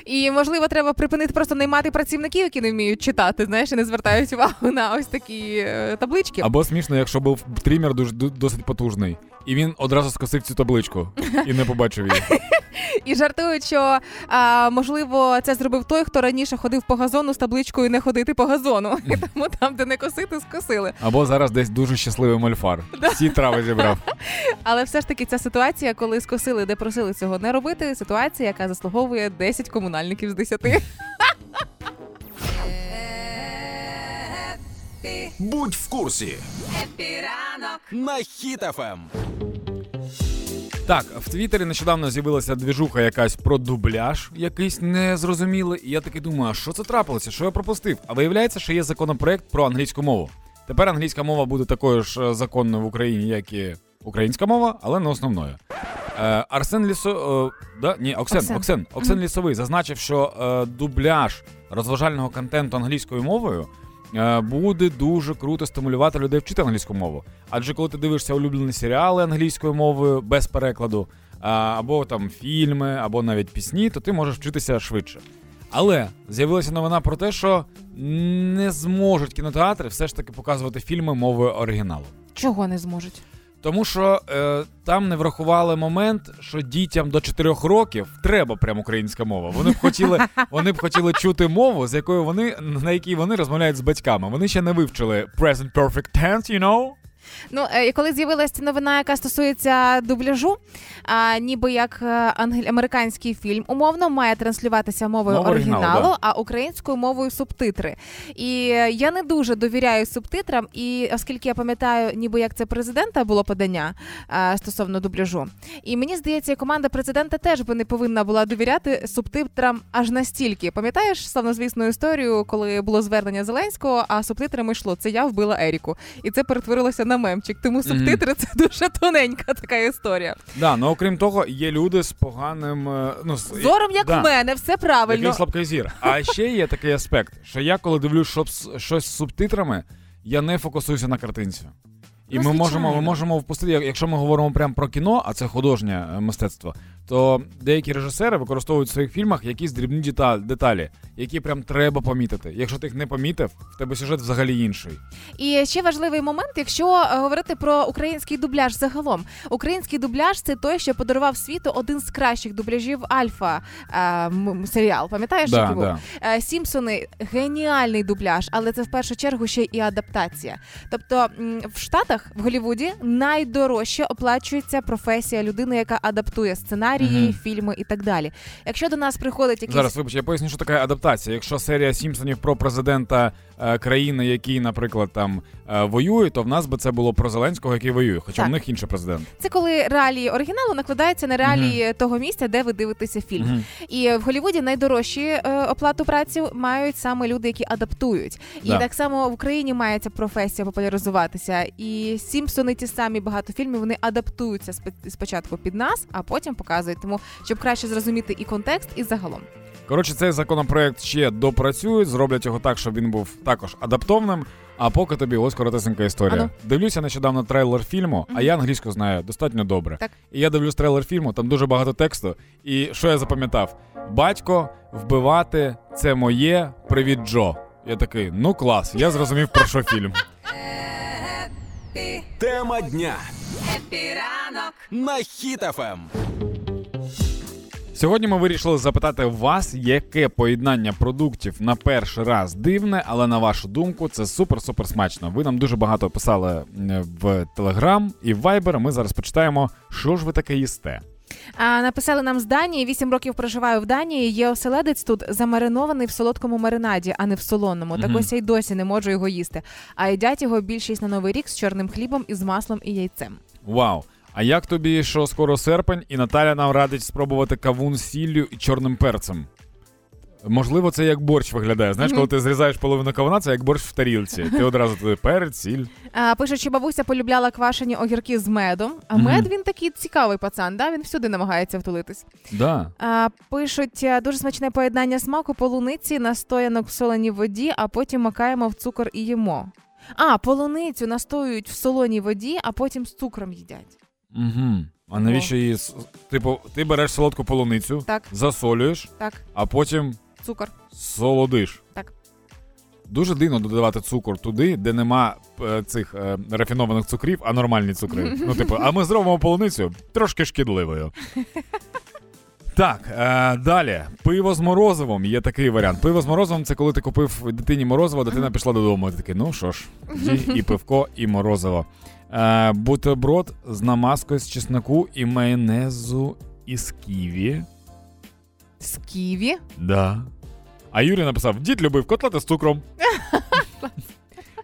І можливо, треба припинити просто наймати працівників, які не вміють читати, знаєш, і не звертають увагу на ось такі е, таблички. Або смішно, якщо був трімер дуже досить потужний, і він одразу скосив цю табличку і не побачив її. І жартують, що а, можливо це зробив той, хто раніше ходив по газону з табличкою не ходити по газону. І тому там, де не косити, скосили. Або зараз десь дуже щасливий мольфар. Всі трави зібрав. Але все ж таки ця ситуація, коли скосили, де просили цього не робити, ситуація, яка заслуговує 10 комунальників з 10. Будь в курсі Хеппі ранок на Хіт-ФМ. Так, в Твіттері нещодавно з'явилася двіжуха якась про дубляж, якийсь незрозумілий. І я таки думаю, а що це трапилося? Що я пропустив? А виявляється, що є законопроект про англійську мову. Тепер англійська мова буде такою ж е, законною в Україні, як і українська мова, але не основною. Е, Арсен Лісо... е, да? Ні, Оксен, Оксен. Оксен, Оксен, Лісовий зазначив, що е, дубляж розважального контенту англійською мовою буде дуже круто стимулювати людей вчити англійську мову. Адже коли ти дивишся улюблені серіали англійською мовою без перекладу, або там фільми, або навіть пісні, то ти можеш вчитися швидше. Але з'явилася новина про те, що не зможуть кінотеатри все ж таки показувати фільми мовою оригіналу. Чого не зможуть? Тому що е, там не врахували момент, що дітям до 4 років треба прям українська мова. Вони б хотіли, вони б хотіли чути мову, з якою вони на якій вони розмовляють з батьками. Вони ще не вивчили present perfect tense, you know? Ну, е, коли з'явилася новина, яка стосується дубляжу, а, ніби як е, англ- американський фільм умовно має транслюватися мовою Мова оригіналу, оригіналу, да. а українською мовою субтитри. І я не дуже довіряю субтитрам, і оскільки я пам'ятаю, ніби як це президента було подання е, стосовно дубляжу. І мені здається, команда президента теж би не повинна була довіряти субтитрам аж настільки. Пам'ятаєш славнозвісну історію, коли було звернення Зеленського, а субтитрами йшло це я вбила Еріку, і це перетворилося на мемчик. Тому субтитри це дуже тоненька така історія. Да, ну окрім того, є люди з поганим е, ну з Зором, як да, в мене, все правильно. Який слабкий зір. А ще є такий аспект, що я коли дивлюсь щось, щось з субтитрами, я не фокусуюся на картинці. І ми можемо, ми можемо впустити, як- якщо ми говоримо прямо про кіно, а це художнє е, мистецтво, то деякі режисери використовують в своїх фільмах якісь дрібні деталі, які прям треба помітити. Якщо ти їх не помітив, в тебе сюжет взагалі інший. І ще важливий момент, якщо е, говорити про український дубляж загалом. Український дубляж це той, що подарував світу один з кращих дубляжів Альфа е, серіал. Пам'ятаєш, Да, який да. Сімпсони геніальний дубляж, але це в першу чергу ще і адаптація. Тобто в Штатах, в Голлівуді, найдорожче оплачується професія людини, яка адаптує сценарії, Мгм. фільми і так далі. Якщо до нас приходить якийсь Зараз вибач, я поясню, що таке адаптація. Якщо серія Сімпсонів про президента е, країни, який, наприклад, там е, воює, то в нас би це було про Зеленського, який воює, хоча Так. в них інший президент. це коли реалії оригіналу накладаються на реалії того місця, де ви дивитеся фільм. Мгм. І в Голлівуді найдорожчі е, оплату праці мають саме люди, які адаптують. І Да. так само в Україні має ця професія популяризуватися. І Сімпсони, ті самі багато фільмів, вони адаптуються спочатку під нас, а потім показують. Тому щоб краще зрозуміти і контекст, і загалом. Коротше, цей законопроект ще допрацюють, зроблять його так, щоб він був також адаптовним. А поки тобі ось коротесенька історія. Ану. Дивлюся нещодавно трейлер фільму, а я англійську знаю достатньо добре. Так. І я дивлюсь трейлер фільму, там дуже багато тексту. І що я запам'ятав? Батько вбивати це моє. Привіт, Джо. Я такий, ну клас, я зрозумів про що фільм. Тема дня Хеппі ранок. на Хіт-ФМ. Сьогодні ми вирішили запитати вас, яке поєднання продуктів на перший раз дивне, але на вашу думку, це супер-супер смачно. Ви нам дуже багато писали в Телеграм і в Viber. Ми зараз почитаємо, що ж ви таке їсте. А написали нам з Данії. Вісім років проживаю в Данії. Є оселедець тут замаринований в солодкому маринаді, а не в солоному. Так ось я й досі не можу його їсти. А їдять його більшість на новий рік з чорним хлібом із маслом і яйцем. Вау! А як тобі, що скоро серпень, і Наталя нам радить спробувати кавун з сіллю і чорним перцем? Можливо, це як борщ виглядає. Знаєш, коли ти зрізаєш половину кавуна, це як борщ в тарілці. Ти одразу туди перець, сіль. А, пишуть, що бабуся полюбляла квашені огірки з медом. А мед він такий цікавий пацан, да? він всюди намагається втулитись. Да. А, пишуть е, дуже смачне поєднання смаку полуниці, настоянок в соленій воді, а потім макаємо в цукор і їмо. А, полуницю настоюють в солоній воді, а потім з цукром їдять. Угу. А навіщо її? Типу, ти береш солодку полуницю, Так, засолюєш, так, а потім цукор. солодиш. Так. Дуже дивно додавати цукор туди, де нема е, цих е, рафінованих цукрів, а нормальні цукри. Ну, типу, а ми зробимо полуницю трошки шкідливою. Так, е, далі. Пиво з морозивом. Є такий варіант. Пиво з морозивом це коли ти купив дитині морозиво, дитина пішла додому. І ти такий, ну що ж, тоді і пивко, і морозиво. Е, бутерброд з намазкою з чесноку і майонезу із ківі. З ківі. Да. А Юрій написав: дід любив котлети з цукром.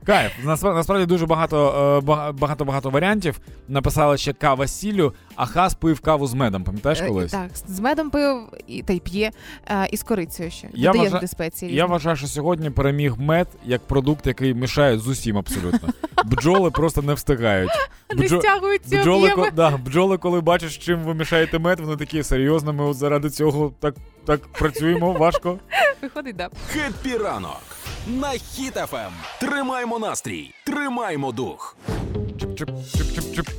Кайф. Насправ- Насправді дуже багато е, багато багато варіантів. Написали ще кава з сіллю, а хас пив каву з медом. Пам'ятаєш Е, колись? Так, з медом пив і та й п'є, е, і з корицею ще. Я Додає вважа- Я вважаю, що сьогодні переміг мед як продукт, який мішає з усім абсолютно. Бджоли просто не встигають. Не Бджо- стягують ці Бджоли, об'єми. ко- да, бджоли, коли бачиш, з чим ви мішаєте мед, вони такі серйозно, ми от заради цього так, так працюємо важко. Виходить, да. Хеппі ранок на Хіт-ФМ. Тримаємо настрій, тримаймо дух. Чип-чип-чип-чип-чип.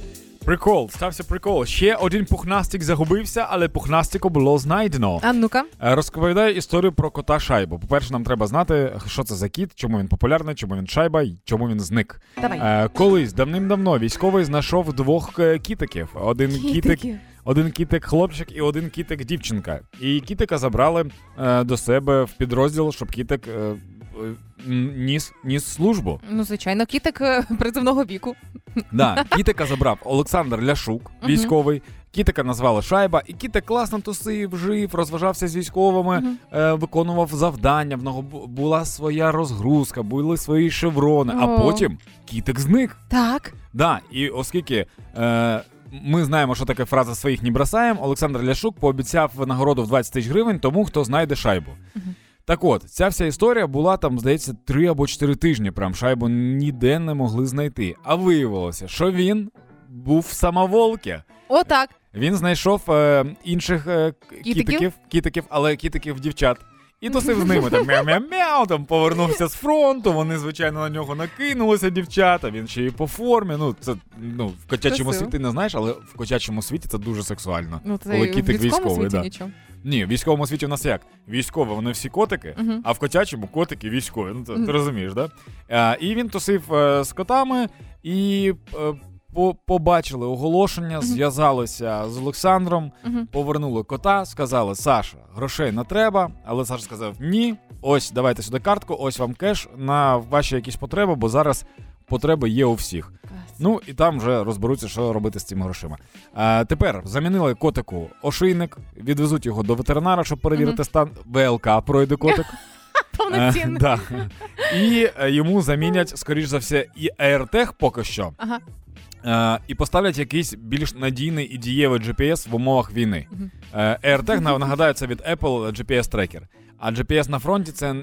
Прикол, стався прикол. Ще один пухнастик загубився, але пухнастику було знайдено. А ну-ка. Е, Розповідаю історію про кота шайбу. По-перше, нам треба знати, що це за кіт, чому він популярний, чому він шайба і чому він зник. Давай. Е, колись давним-давно військовий знайшов двох е, кітиків. Один кітик, один кітик хлопчик і один кітик дівчинка. І кітика забрали е, до себе в підрозділ, щоб кітик е, ніс, ніс службу. Ну, звичайно, кітик е, призовного віку. Да, кітика забрав Олександр Ляшук, військовий. Кітика назвали Шайба, і кітик класно тусив, жив, розважався з військовими, е, виконував завдання. В нього була своя розгрузка, були свої шеврони. А потім кітик зник. Так. Да, і оскільки е, ми знаємо, що таке фраза своїх не бросаємо, Олександр Ляшук пообіцяв винагороду в 20 тисяч гривень тому, хто знайде шайбу. Мгм. Так от, ця вся історія була там, здається, 3 або 4 тижні. Прям шайбу ніде не могли знайти. А виявилося, що він був в самоволки. Отак. Він знайшов е, інших е, Кітиків? кітиків, кітиків, але кітиків дівчат. І тусив з ними там мяу-мяу-мяу, там повернувся з фронту. Вони, звичайно, на нього накинулися, дівчата. Він ще й по формі. Ну, це ну, в котячому світі не знаєш, але в котячому світі це дуже сексуально. Ну, це Коли кітик військовий, да. нічого. Ні, в військовому світі в нас як? Військові, вони всі котики, Мгм. а в котячому котики військові. Ну, ти, ти розумієш, да? А, і він тусив е, з котами і е, по- побачили оголошення, зв'язалися з Олександром, повернули кота, сказали: Саша, грошей не треба. Але Саша сказав: Ні, ось давайте сюди картку, ось вам кеш на ваші якісь потреби, бо зараз потреби є у всіх. Ну і там вже розберуться, що робити з цими грошима. А, тепер замінили котику ошийник, відвезуть його до ветеринара, щоб перевірити Мгм. стан. ВЛК пройде котик. Повноцінно. Е, да. І е, йому замінять, скоріш за все, і AirTag поки що. Ага. Е, і поставлять якийсь більш надійний і дієвий GPS в умовах війни. Е, AirTag, нагадаю, це від Apple GPS-трекер. А GPS на фронті це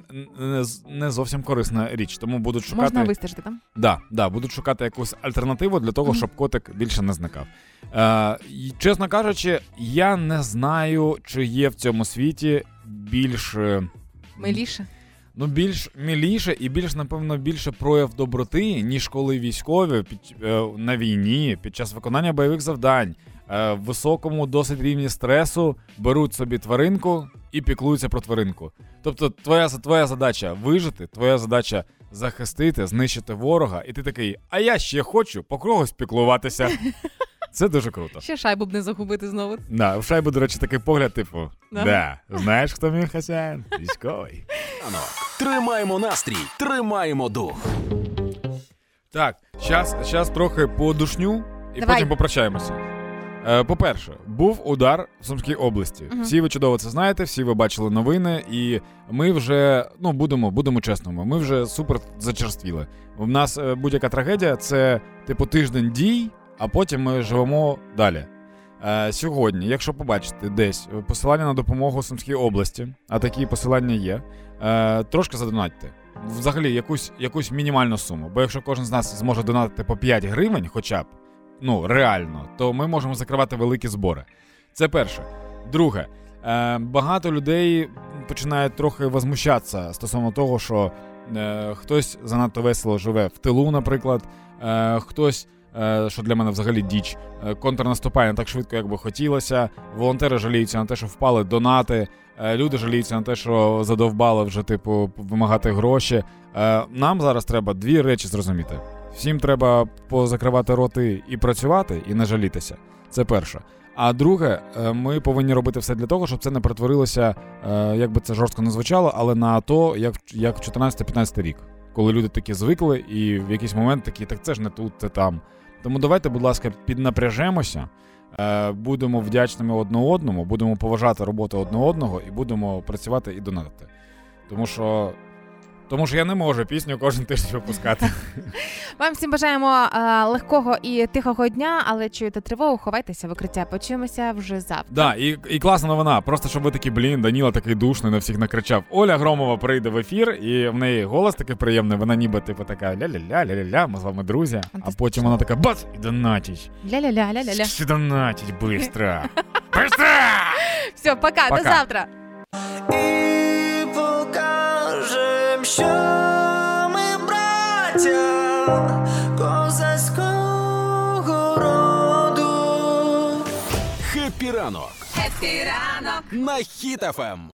не, зовсім корисна річ, тому будуть шукати. Можна вистежити там. Да, да, будуть шукати якусь альтернативу для того, щоб котик більше не зникав. Е, чесно кажучи, я не знаю, чи є в цьому світі більш. е, Миліше. Ну, більш міліше і більш, напевно, більше прояв доброти, ніж коли військові під, е, на війні під час виконання бойових завдань е, в високому досить рівні стресу беруть собі тваринку і піклуються про тваринку. Тобто, твоя, твоя задача вижити, твоя задача захистити, знищити ворога, і ти такий, а я ще хочу по когось піклуватися. Це дуже круто. Ще шайбу б не загубити знову. Да, в шайбу, до речі, такий погляд, типу, Да. да, знаєш, хто мій хазяїн? Військовий. Ранок. Тримаємо настрій, тримаємо дух. Так, щас, щас трохи подушню і Давай. потім попрощаємося. Е, по-перше, був удар в Сумській області. Мгм. Всі ви чудово це знаєте, всі ви бачили новини, і ми вже, ну будемо, будемо чесними, ми вже супер зачерствіли. У нас е, будь-яка трагедія це типу тиждень дій, а потім ми живемо далі. Е, сьогодні, якщо побачите десь посилання на допомогу Сумській області, а такі посилання є, е, трошки задонатьте. Взагалі, якусь, якусь мінімальну суму. Бо якщо кожен з нас зможе донатити по 5 гривень, хоча б, ну реально, то ми можемо закривати великі збори. Це перше. Друге, е, багато людей починають трохи возмущатися стосовно того, що е, хтось занадто весело живе в тилу, наприклад, е, хтось. Що для мене взагалі діч, контрнаступає не так швидко, як би хотілося. Волонтери жаліються на те, що впали донати. Люди жаліються на те, що задовбали вже, типу, вимагати гроші. Нам зараз треба дві речі зрозуміти. Всім треба позакривати роти і працювати, і не жалітися. Це перше. А друге, е, ми повинні робити все для того, щоб це не перетворилося, е, як би це жорстко не звучало, але на то, як, як в 14-15 рік, коли люди такі звикли, і в якийсь момент такі, так це ж не тут, це там. Тому давайте, будь ласка, піднапряжемося, е, будемо вдячними одне одному, будемо поважати роботу одне одного і будемо працювати і донатити. Тому що. Тому що я не можу пісню кожен тиждень випускати. Вам всім бажаємо е, легкого і тихого дня, але чуєте тривогу, ховайтеся в укриття. Почуємося вже завтра. Да, і, і класна новина. Просто щоб ви такі, блін, Даніла такий душний, на всіх накричав. Оля Громова прийде в ефір, і в неї голос такий приємний. Вона ніби типу така ля-ля-ля, ля-ля-ля, ми з вами друзі. А потім вона така бац, і донатить. Ля-ля-ля, ля-ля-ля. Быстро! Все, пока, Пока. до завтра. І покажем, що ми браття козацького роду. Хеппі ранок Епі ранок. на Хіт ФМ.